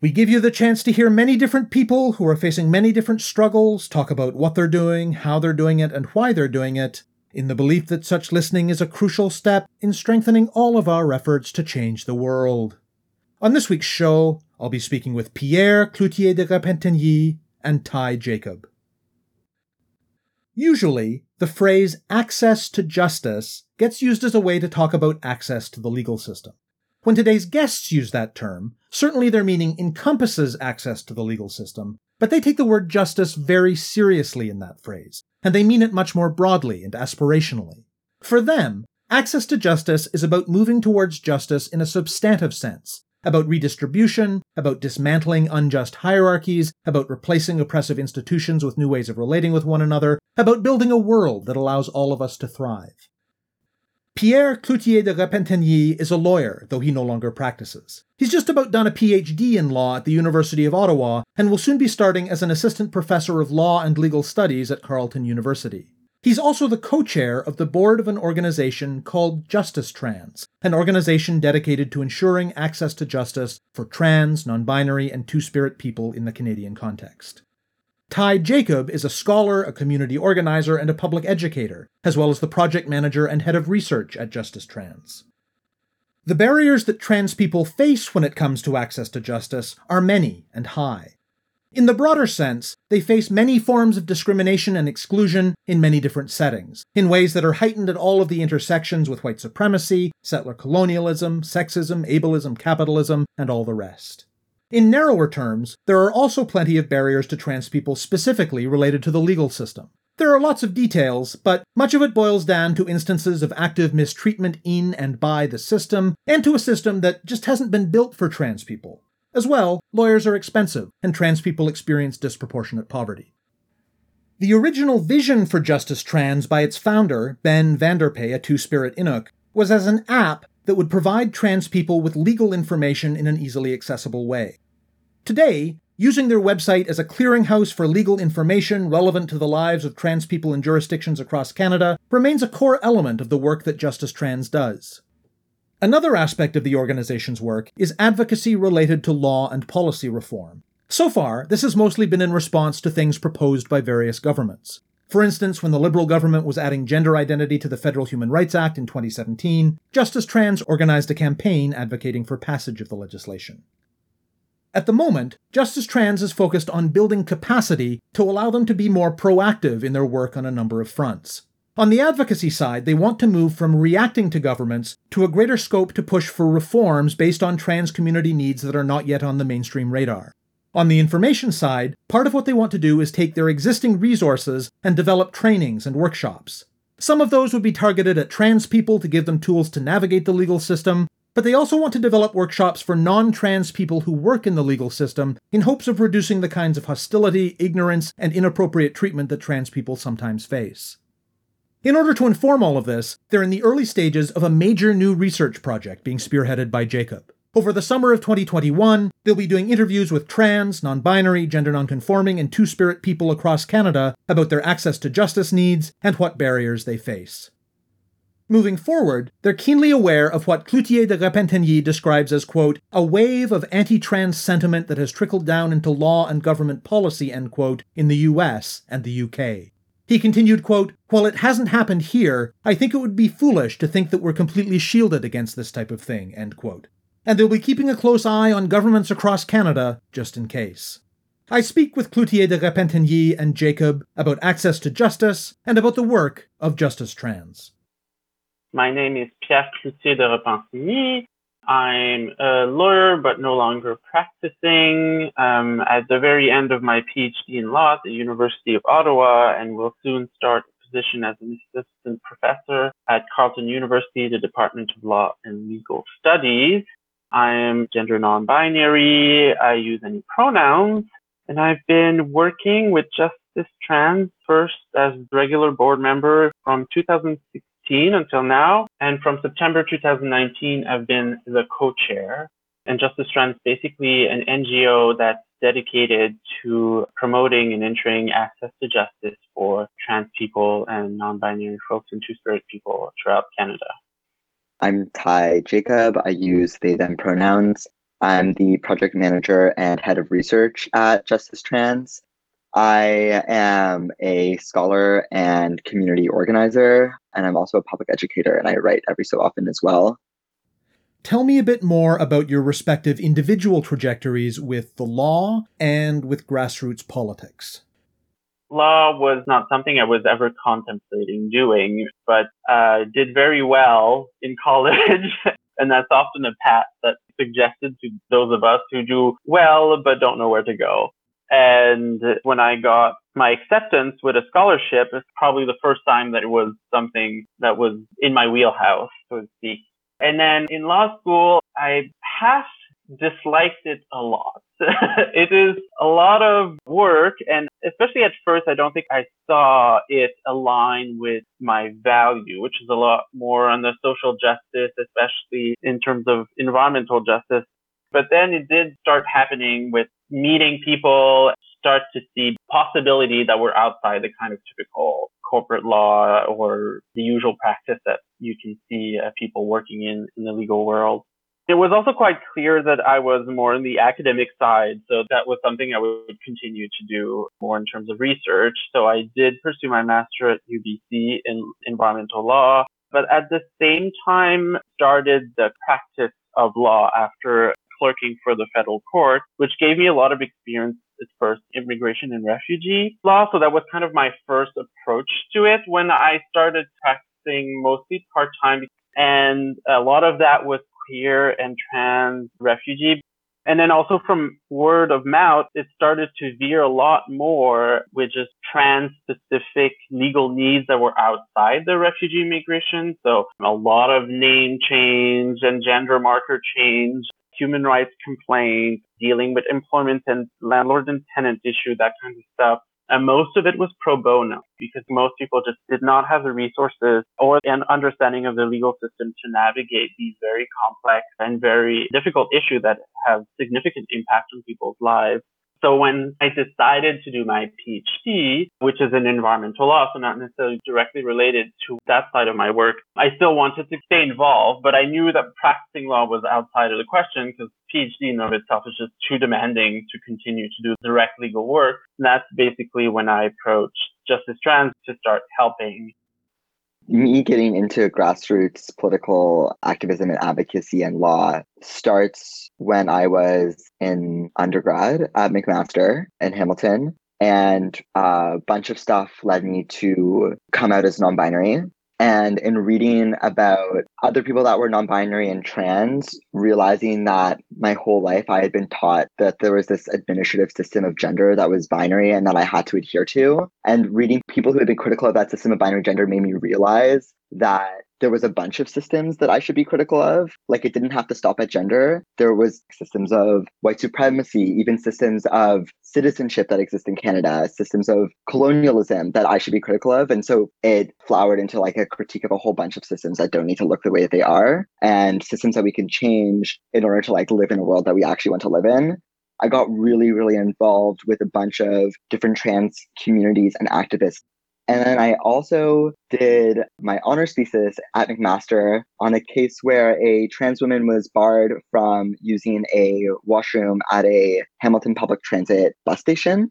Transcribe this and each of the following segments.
We give you the chance to hear many different people who are facing many different struggles talk about what they're doing, how they're doing it, and why they're doing it, in the belief that such listening is a crucial step in strengthening all of our efforts to change the world. On this week's show, I'll be speaking with Pierre Cloutier de Repentigny and Ty Jacob. Usually, the phrase access to justice gets used as a way to talk about access to the legal system. When today's guests use that term, certainly their meaning encompasses access to the legal system, but they take the word justice very seriously in that phrase, and they mean it much more broadly and aspirationally. For them, access to justice is about moving towards justice in a substantive sense, about redistribution, about dismantling unjust hierarchies, about replacing oppressive institutions with new ways of relating with one another, about building a world that allows all of us to thrive. Pierre Cloutier de Repentigny is a lawyer, though he no longer practices. He's just about done a PhD in law at the University of Ottawa and will soon be starting as an assistant professor of law and legal studies at Carleton University. He's also the co chair of the board of an organization called Justice Trans, an organization dedicated to ensuring access to justice for trans, non binary, and two spirit people in the Canadian context. Ty Jacob is a scholar, a community organizer, and a public educator, as well as the project manager and head of research at Justice Trans. The barriers that trans people face when it comes to access to justice are many and high. In the broader sense, they face many forms of discrimination and exclusion in many different settings, in ways that are heightened at all of the intersections with white supremacy, settler colonialism, sexism, ableism, capitalism, and all the rest. In narrower terms, there are also plenty of barriers to trans people specifically related to the legal system. There are lots of details, but much of it boils down to instances of active mistreatment in and by the system, and to a system that just hasn't been built for trans people. As well, lawyers are expensive, and trans people experience disproportionate poverty. The original vision for Justice Trans by its founder, Ben Vanderpay, a Two Spirit Inuk, was as an app that would provide trans people with legal information in an easily accessible way. Today, using their website as a clearinghouse for legal information relevant to the lives of trans people in jurisdictions across Canada remains a core element of the work that Justice Trans does. Another aspect of the organization's work is advocacy related to law and policy reform. So far, this has mostly been in response to things proposed by various governments. For instance, when the Liberal government was adding gender identity to the Federal Human Rights Act in 2017, Justice Trans organized a campaign advocating for passage of the legislation. At the moment, Justice Trans is focused on building capacity to allow them to be more proactive in their work on a number of fronts. On the advocacy side, they want to move from reacting to governments to a greater scope to push for reforms based on trans community needs that are not yet on the mainstream radar. On the information side, part of what they want to do is take their existing resources and develop trainings and workshops. Some of those would be targeted at trans people to give them tools to navigate the legal system, but they also want to develop workshops for non trans people who work in the legal system in hopes of reducing the kinds of hostility, ignorance, and inappropriate treatment that trans people sometimes face. In order to inform all of this, they're in the early stages of a major new research project being spearheaded by Jacob. Over the summer of 2021, they'll be doing interviews with trans, non binary, gender non-conforming, and two spirit people across Canada about their access to justice needs and what barriers they face. Moving forward, they're keenly aware of what Cloutier de Repentigny describes as, quote, a wave of anti trans sentiment that has trickled down into law and government policy, end quote, in the US and the UK. He continued, quote, While it hasn't happened here, I think it would be foolish to think that we're completely shielded against this type of thing, end quote and they'll be keeping a close eye on governments across Canada just in case. I speak with Cloutier de Repentigny and Jacob about access to justice and about the work of Justice Trans. My name is Pierre Cloutier de Repentigny. I'm a lawyer, but no longer practicing. Um, at the very end of my PhD in law at the University of Ottawa, and will soon start a position as an assistant professor at Carleton University, the Department of Law and Legal Studies. I am gender non-binary. I use any pronouns. And I've been working with Justice Trans first as regular board member from 2016 until now. And from September 2019, I've been the co-chair. And Justice Trans is basically an NGO that's dedicated to promoting and ensuring access to justice for trans people and non-binary folks and two-spirit people throughout Canada. I'm Ty Jacob. I use they, them pronouns. I'm the project manager and head of research at Justice Trans. I am a scholar and community organizer, and I'm also a public educator, and I write every so often as well. Tell me a bit more about your respective individual trajectories with the law and with grassroots politics. Law was not something I was ever contemplating doing, but uh, did very well in college. and that's often a path that's suggested to those of us who do well but don't know where to go. And when I got my acceptance with a scholarship, it's probably the first time that it was something that was in my wheelhouse, so to speak. And then in law school, I half disliked it a lot. it is a lot of work and especially at first I don't think I saw it align with my value, which is a lot more on the social justice, especially in terms of environmental justice. But then it did start happening with meeting people, start to see possibility that were outside the kind of typical corporate law or the usual practice that you can see uh, people working in, in the legal world. It was also quite clear that I was more on the academic side, so that was something I would continue to do more in terms of research. So I did pursue my master at UBC in environmental law, but at the same time started the practice of law after clerking for the federal court, which gave me a lot of experience at first immigration and refugee law. So that was kind of my first approach to it when I started practicing mostly part time. And a lot of that was queer and trans refugee. And then also from word of mouth, it started to veer a lot more with just trans specific legal needs that were outside the refugee migration. So a lot of name change and gender marker change, human rights complaints, dealing with employment and landlord and tenant issue, that kind of stuff. And most of it was pro bono because most people just did not have the resources or an understanding of the legal system to navigate these very complex and very difficult issues that have significant impact on people's lives. So when I decided to do my PhD, which is in environmental law, so not necessarily directly related to that side of my work, I still wanted to stay involved, but I knew that practicing law was outside of the question because PhD in of itself is just too demanding to continue to do direct legal work. And that's basically when I approached Justice Trans to start helping me getting into grassroots political activism and advocacy and law starts when I was in undergrad at McMaster in Hamilton. And a bunch of stuff led me to come out as non binary. And in reading about other people that were non binary and trans, realizing that my whole life I had been taught that there was this administrative system of gender that was binary and that I had to adhere to. And reading people who had been critical of that system of binary gender made me realize that there was a bunch of systems that I should be critical of. Like it didn't have to stop at gender. There was systems of white supremacy, even systems of citizenship that exist in Canada, systems of colonialism that I should be critical of. And so it flowered into like a critique of a whole bunch of systems that don't need to look the way that they are and systems that we can change in order to like live in a world that we actually want to live in. I got really, really involved with a bunch of different trans communities and activists and then I also did my honors thesis at McMaster on a case where a trans woman was barred from using a washroom at a Hamilton public transit bus station.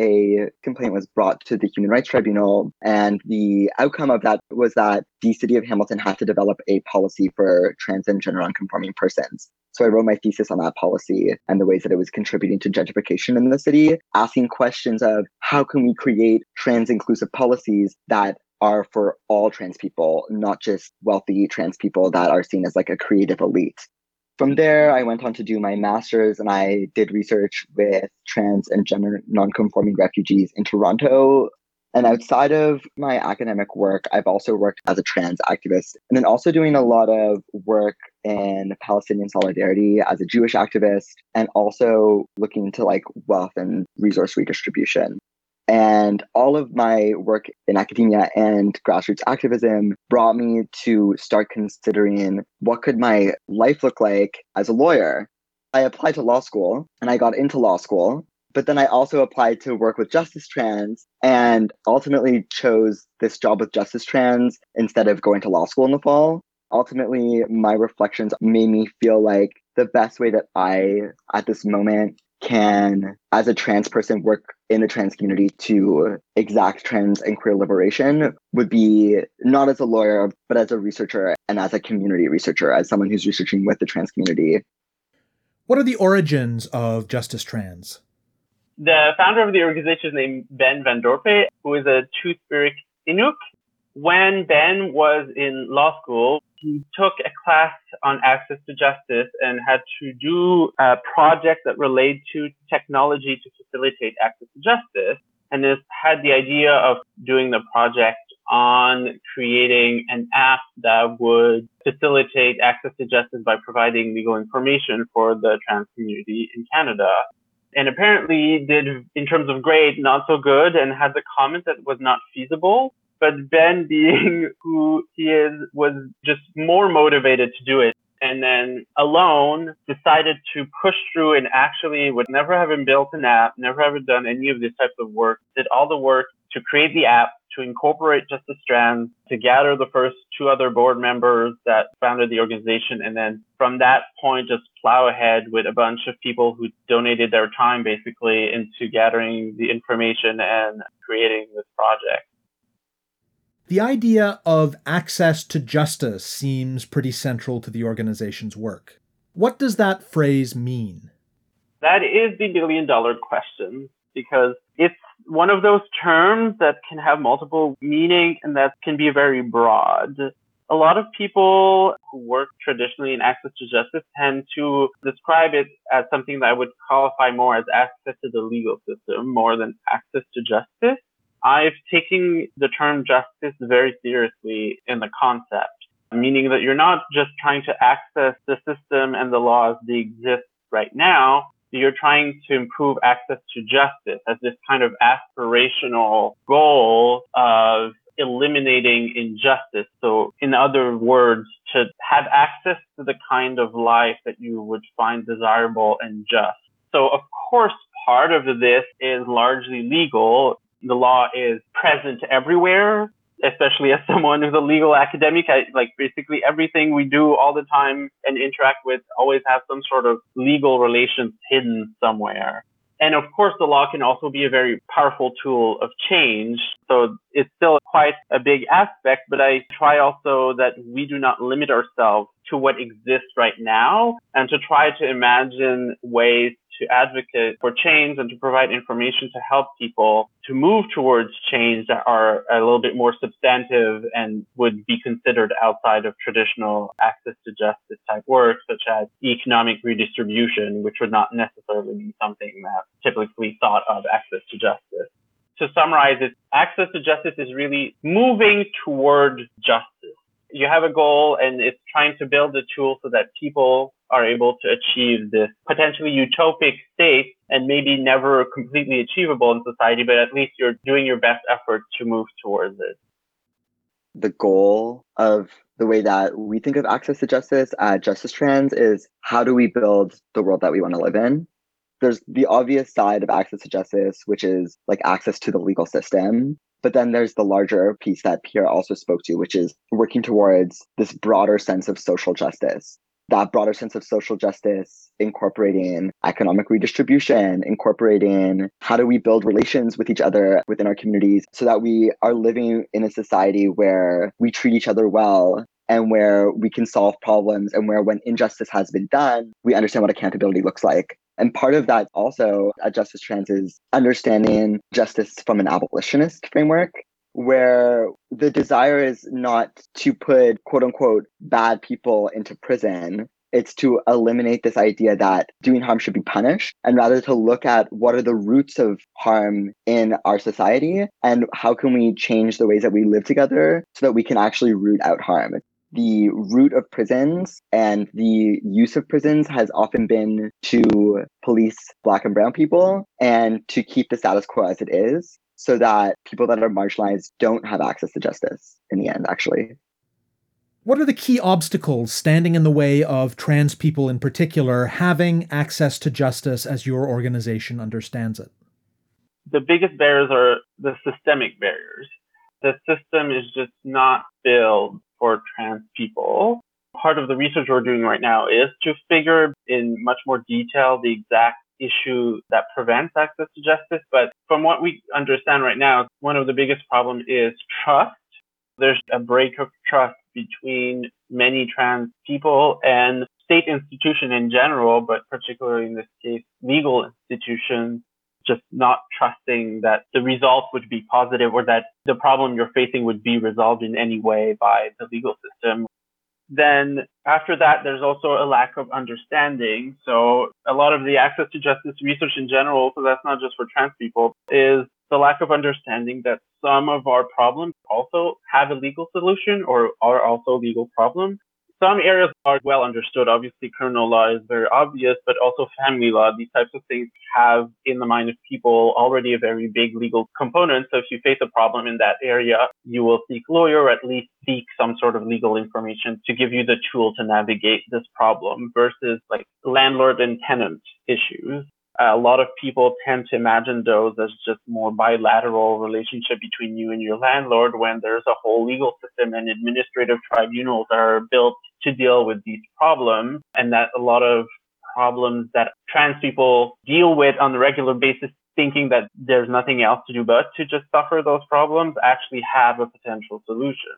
A complaint was brought to the Human Rights Tribunal, and the outcome of that was that the city of Hamilton had to develop a policy for trans and gender nonconforming persons. So I wrote my thesis on that policy and the ways that it was contributing to gentrification in the city, asking questions of how can we create trans inclusive policies that are for all trans people, not just wealthy trans people that are seen as like a creative elite. From there, I went on to do my master's and I did research with trans and gender nonconforming refugees in Toronto. And outside of my academic work, I've also worked as a trans activist and then also doing a lot of work in Palestinian solidarity as a Jewish activist and also looking into like wealth and resource redistribution. And all of my work in academia and grassroots activism brought me to start considering what could my life look like as a lawyer. I applied to law school and I got into law school, but then I also applied to work with Justice Trans and ultimately chose this job with Justice Trans instead of going to law school in the fall. Ultimately, my reflections made me feel like the best way that I, at this moment, can, as a trans person, work in the trans community to exact trans and queer liberation would be not as a lawyer, but as a researcher and as a community researcher, as someone who's researching with the trans community. What are the origins of Justice Trans? The founder of the organization is named Ben Van Dorpe, who is a Two Spirit Inuk. When Ben was in law school, he took a class on access to justice and had to do a project that related to technology to facilitate access to justice. And had the idea of doing the project on creating an app that would facilitate access to justice by providing legal information for the trans community in Canada. And apparently did, in terms of grade, not so good and had the comment that was not feasible. But Ben, being who he is, was just more motivated to do it. And then alone decided to push through and actually would never have built an app, never have done any of this type of work, did all the work to create the app, to incorporate Justice Trans, to gather the first two other board members that founded the organization. And then from that point, just plow ahead with a bunch of people who donated their time basically into gathering the information and creating this project. The idea of access to justice seems pretty central to the organization's work. What does that phrase mean? That is the million dollar question because it's one of those terms that can have multiple meaning and that can be very broad. A lot of people who work traditionally in access to justice tend to describe it as something that I would qualify more as access to the legal system more than access to justice. I've taken the term justice very seriously in the concept, meaning that you're not just trying to access the system and the laws that exist right now. You're trying to improve access to justice as this kind of aspirational goal of eliminating injustice. So in other words, to have access to the kind of life that you would find desirable and just. So of course, part of this is largely legal the law is present everywhere, especially as someone who's a legal academic. I, like basically everything we do all the time and interact with always has some sort of legal relations hidden somewhere. And of course, the law can also be a very powerful tool of change. So it's still quite a big aspect, but I try also that we do not limit ourselves to what exists right now and to try to imagine ways to advocate for change and to provide information to help people to move towards change that are a little bit more substantive and would be considered outside of traditional access to justice type work, such as economic redistribution, which would not necessarily be something that typically thought of access to justice. To summarize it, access to justice is really moving toward justice you have a goal and it's trying to build a tool so that people are able to achieve this potentially utopic state and maybe never completely achievable in society, but at least you're doing your best effort to move towards it. The goal of the way that we think of access to justice at Justice Trans is how do we build the world that we want to live in? There's the obvious side of access to justice, which is like access to the legal system. But then there's the larger piece that Pierre also spoke to, which is working towards this broader sense of social justice. That broader sense of social justice, incorporating economic redistribution, incorporating how do we build relations with each other within our communities so that we are living in a society where we treat each other well and where we can solve problems and where when injustice has been done, we understand what accountability looks like. And part of that also at Justice Trans is understanding justice from an abolitionist framework, where the desire is not to put quote unquote bad people into prison. It's to eliminate this idea that doing harm should be punished and rather to look at what are the roots of harm in our society and how can we change the ways that we live together so that we can actually root out harm. The root of prisons and the use of prisons has often been to police black and brown people and to keep the status quo as it is so that people that are marginalized don't have access to justice in the end, actually. What are the key obstacles standing in the way of trans people in particular having access to justice as your organization understands it? The biggest barriers are the systemic barriers. The system is just not built for trans people. Part of the research we're doing right now is to figure in much more detail the exact issue that prevents access to justice. But from what we understand right now, one of the biggest problems is trust. There's a break of trust between many trans people and state institutions in general, but particularly in this case, legal institutions, just not trusting that the results would be positive or that the problem you're facing would be resolved in any way by the legal system. Then after that, there's also a lack of understanding. So a lot of the access to justice research in general, so that's not just for trans people, is the lack of understanding that some of our problems also have a legal solution or are also legal problems. Some areas are well understood. Obviously, criminal law is very obvious, but also family law, these types of things have in the mind of people already a very big legal component. So if you face a problem in that area, you will seek lawyer or at least seek some sort of legal information to give you the tool to navigate this problem versus like landlord and tenant issues a lot of people tend to imagine those as just more bilateral relationship between you and your landlord when there's a whole legal system and administrative tribunals are built to deal with these problems and that a lot of problems that trans people deal with on a regular basis thinking that there's nothing else to do but to just suffer those problems actually have a potential solution.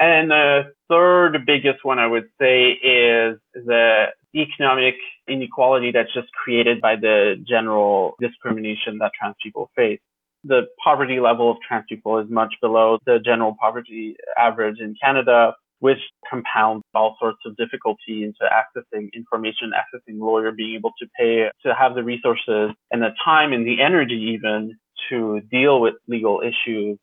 And the third biggest one I would say is the economic inequality that's just created by the general discrimination that trans people face. The poverty level of trans people is much below the general poverty average in Canada, which compounds all sorts of difficulty into accessing information, accessing lawyer, being able to pay, to have the resources and the time and the energy even to deal with legal issues.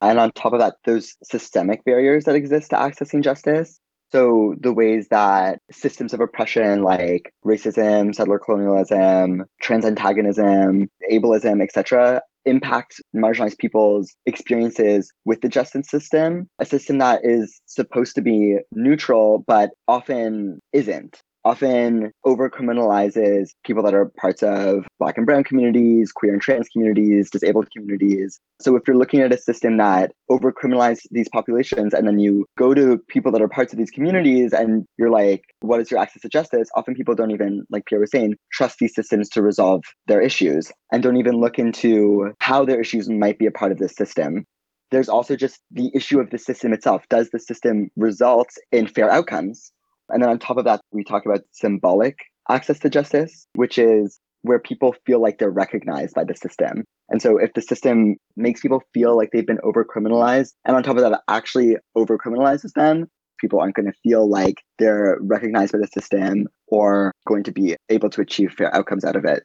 And on top of that, those systemic barriers that exist to accessing justice so the ways that systems of oppression like racism, settler colonialism, trans antagonism, ableism, etc., impact marginalized people's experiences with the justice system, a system that is supposed to be neutral but often isn't often over criminalizes people that are parts of black and brown communities, queer and trans communities, disabled communities. So if you're looking at a system that over criminalizes these populations and then you go to people that are parts of these communities and you're like, what is your access to justice? Often people don't even, like Pierre was saying, trust these systems to resolve their issues and don't even look into how their issues might be a part of this system there's also just the issue of the system itself. Does the system result in fair outcomes? And then on top of that, we talk about symbolic access to justice, which is where people feel like they're recognized by the system. And so if the system makes people feel like they've been over criminalized, and on top of that, actually over criminalizes them, people aren't going to feel like they're recognized by the system or going to be able to achieve fair outcomes out of it.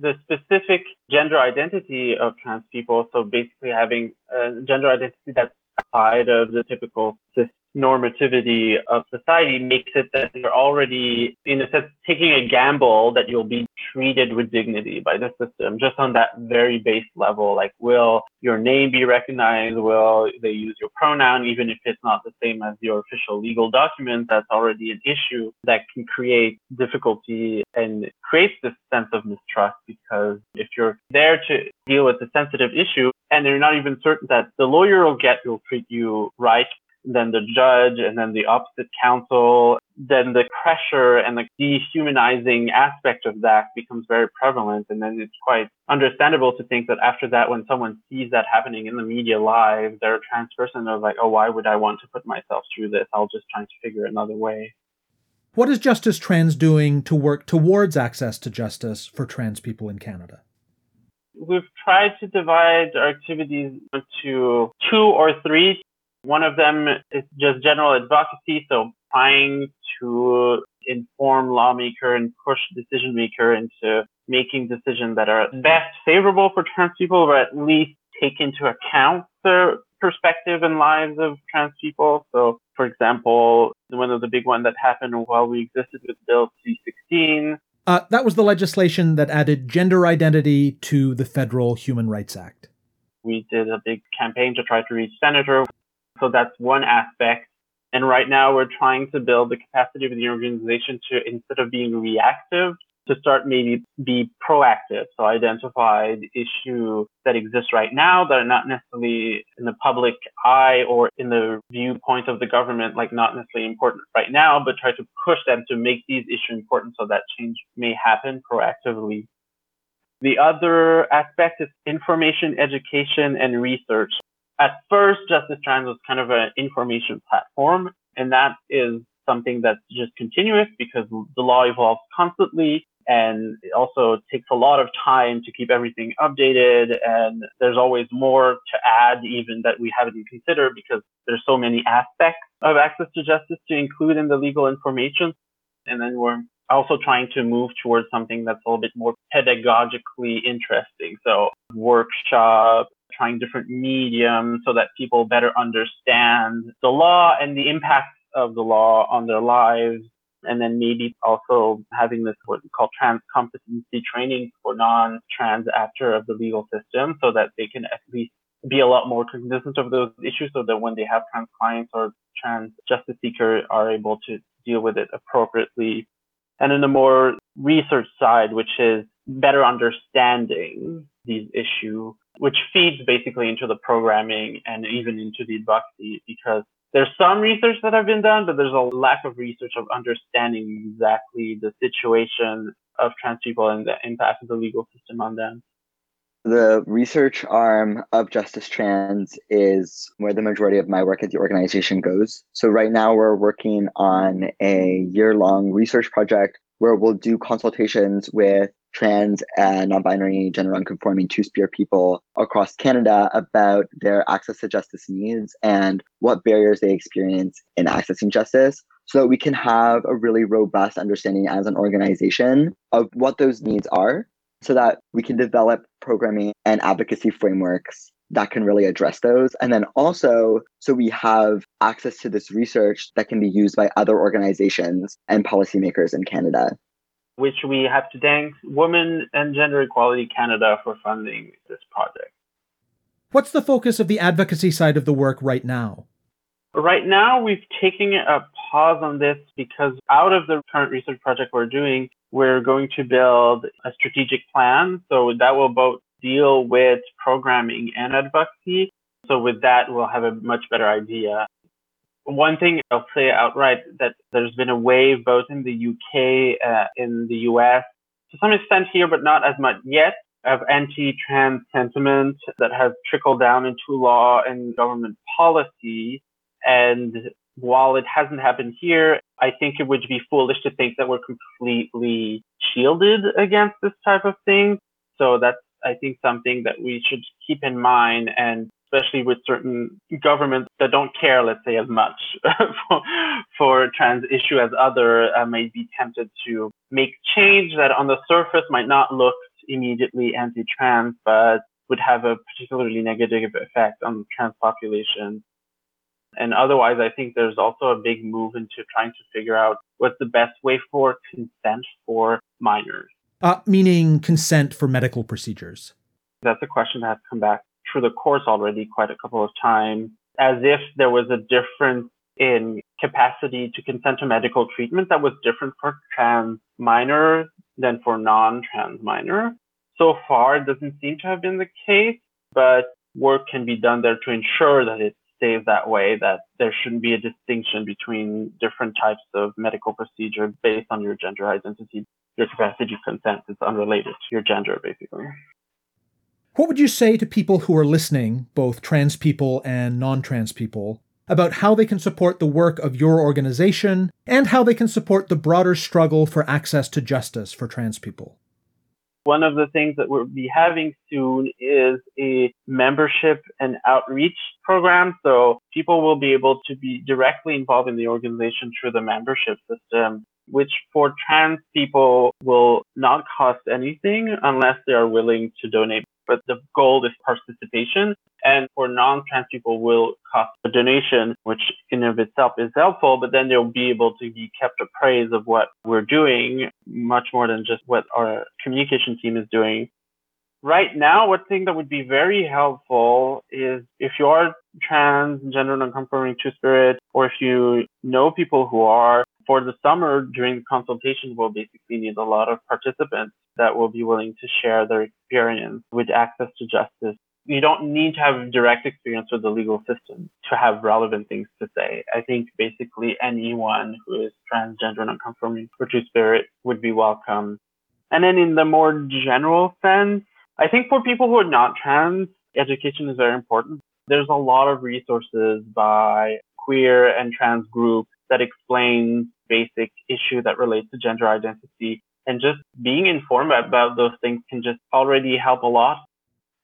The specific gender identity of trans people, so basically having a gender identity that's outside of the typical cis normativity of society makes it that you're already, in a sense, taking a gamble that you'll be treated with dignity by the system just on that very base level. Like, will your name be recognized? Will they use your pronoun, even if it's not the same as your official legal document? That's already an issue that can create difficulty and creates this sense of mistrust because if you're there to deal with a sensitive issue and you're not even certain that the lawyer will get will treat you right then the judge, and then the opposite counsel, then the pressure and the dehumanizing aspect of that becomes very prevalent. And then it's quite understandable to think that after that, when someone sees that happening in the media live, they're a trans person. They're like, oh, why would I want to put myself through this? I'll just try to figure another way. What is Justice Trans doing to work towards access to justice for trans people in Canada? We've tried to divide our activities into two or three one of them is just general advocacy, so trying to inform lawmaker and push decision maker into making decisions that are best favorable for trans people, or at least take into account the perspective and lives of trans people. So For example, one of the big ones that happened while we existed with Bill C-16. Uh, that was the legislation that added gender identity to the federal Human Rights Act. We did a big campaign to try to reach senator. So that's one aspect. And right now we're trying to build the capacity of the organization to, instead of being reactive, to start maybe be proactive. So identify the issue that exists right now that are not necessarily in the public eye or in the viewpoint of the government, like not necessarily important right now, but try to push them to make these issues important so that change may happen proactively. The other aspect is information, education, and research. At first, Justice Trans was kind of an information platform, and that is something that's just continuous because the law evolves constantly and it also takes a lot of time to keep everything updated and there's always more to add even that we haven't considered because there's so many aspects of access to justice to include in the legal information. And then we're also trying to move towards something that's a little bit more pedagogically interesting. So workshop trying different mediums so that people better understand the law and the impact of the law on their lives and then maybe also having this what we call trans competency training for non-trans actor of the legal system so that they can at least be a lot more cognizant of those issues so that when they have trans clients or trans justice seekers are able to deal with it appropriately. And in the more research side, which is better understanding these issues, which feeds basically into the programming and even into the advocacy because there's some research that have been done, but there's a lack of research of understanding exactly the situation of trans people and the impact of the legal system on them. The research arm of Justice Trans is where the majority of my work at the organization goes. So, right now, we're working on a year long research project where we'll do consultations with trans and non-binary gender non-conforming two-spirit people across Canada about their access to justice needs and what barriers they experience in accessing justice so that we can have a really robust understanding as an organization of what those needs are so that we can develop programming and advocacy frameworks that can really address those. And then also, so we have access to this research that can be used by other organizations and policymakers in Canada which we have to thank Women and Gender Equality Canada for funding this project. What's the focus of the advocacy side of the work right now? Right now, we've taken a pause on this because out of the current research project we're doing, we're going to build a strategic plan. So that will both deal with programming and advocacy. So with that, we'll have a much better idea one thing I'll say outright that there's been a wave both in the UK, uh, in the US, to some extent here, but not as much yet, of anti-trans sentiment that has trickled down into law and government policy. And while it hasn't happened here, I think it would be foolish to think that we're completely shielded against this type of thing. So that's, I think, something that we should keep in mind and especially with certain governments that don't care, let's say, as much for, for trans issue as other uh, may be tempted to make change that on the surface might not look immediately anti-trans, but would have a particularly negative effect on the trans population. And otherwise, I think there's also a big move into trying to figure out what's the best way for consent for minors. Uh, meaning consent for medical procedures. That's a question that has come back through the course already quite a couple of times, as if there was a difference in capacity to consent to medical treatment that was different for trans minors than for non-trans minor. So far, it doesn't seem to have been the case, but work can be done there to ensure that it stays that way, that there shouldn't be a distinction between different types of medical procedure based on your gender identity. Your capacity to consent is unrelated to your gender, basically. What would you say to people who are listening, both trans people and non trans people, about how they can support the work of your organization and how they can support the broader struggle for access to justice for trans people? One of the things that we'll be having soon is a membership and outreach program. So people will be able to be directly involved in the organization through the membership system which for trans people will not cost anything unless they are willing to donate but the goal is participation. And for non-trans people will cost a donation, which in of itself is helpful, but then they'll be able to be kept appraised of what we're doing much more than just what our communication team is doing. Right now, one thing that would be very helpful is if you are trans, gender non-conforming, two-spirit, or if you know people who are, for the summer during the consultation, we'll basically need a lot of participants that will be willing to share their experience with access to justice. You don't need to have direct experience with the legal system to have relevant things to say. I think basically anyone who is transgender, non-conforming, or two-spirit would be welcome. And then in the more general sense, I think for people who are not trans, education is very important. There's a lot of resources by queer and trans groups that explain basic issue that relates to gender identity and just being informed about those things can just already help a lot.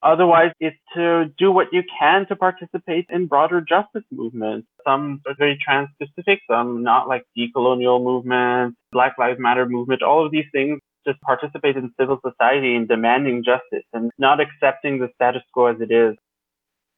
Otherwise, it's to do what you can to participate in broader justice movements. Some are very trans specific, some not like decolonial movements, Black Lives Matter movement, all of these things. Just participate in civil society and demanding justice and not accepting the status quo as it is.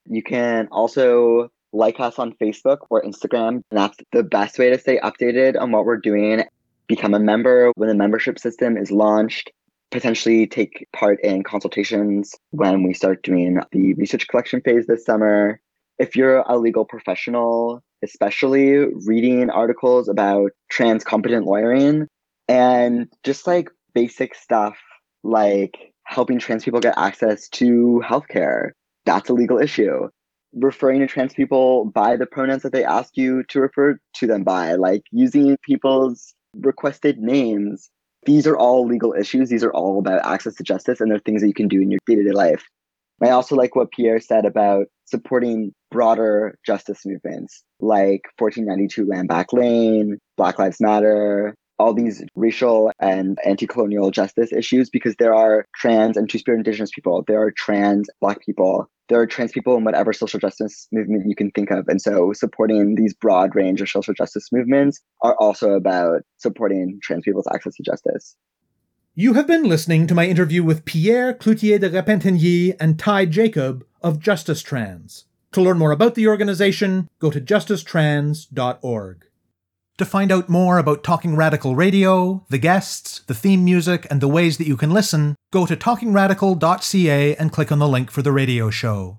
You can also like us on Facebook or Instagram. That's the best way to stay updated on what we're doing. Become a member when the membership system is launched. Potentially take part in consultations when we start doing the research collection phase this summer. If you're a legal professional, especially reading articles about trans competent lawyering and just like basic stuff like helping trans people get access to healthcare. That's a legal issue referring to trans people by the pronouns that they ask you to refer to them by, like using people's requested names. These are all legal issues. These are all about access to justice, and they're things that you can do in your day to day life. I also like what Pierre said about supporting broader justice movements like 1492 Land Back Lane, Black Lives Matter, all these racial and anti-colonial justice issues because there are trans and two-spirit indigenous people there are trans black people there are trans people in whatever social justice movement you can think of and so supporting these broad range of social justice movements are also about supporting trans people's access to justice you have been listening to my interview with Pierre Cloutier de Repentigny and Ty Jacob of Justice Trans. To learn more about the organization, go to justicetrans.org. To find out more about Talking Radical Radio, the guests, the theme music, and the ways that you can listen, go to talkingradical.ca and click on the link for the radio show.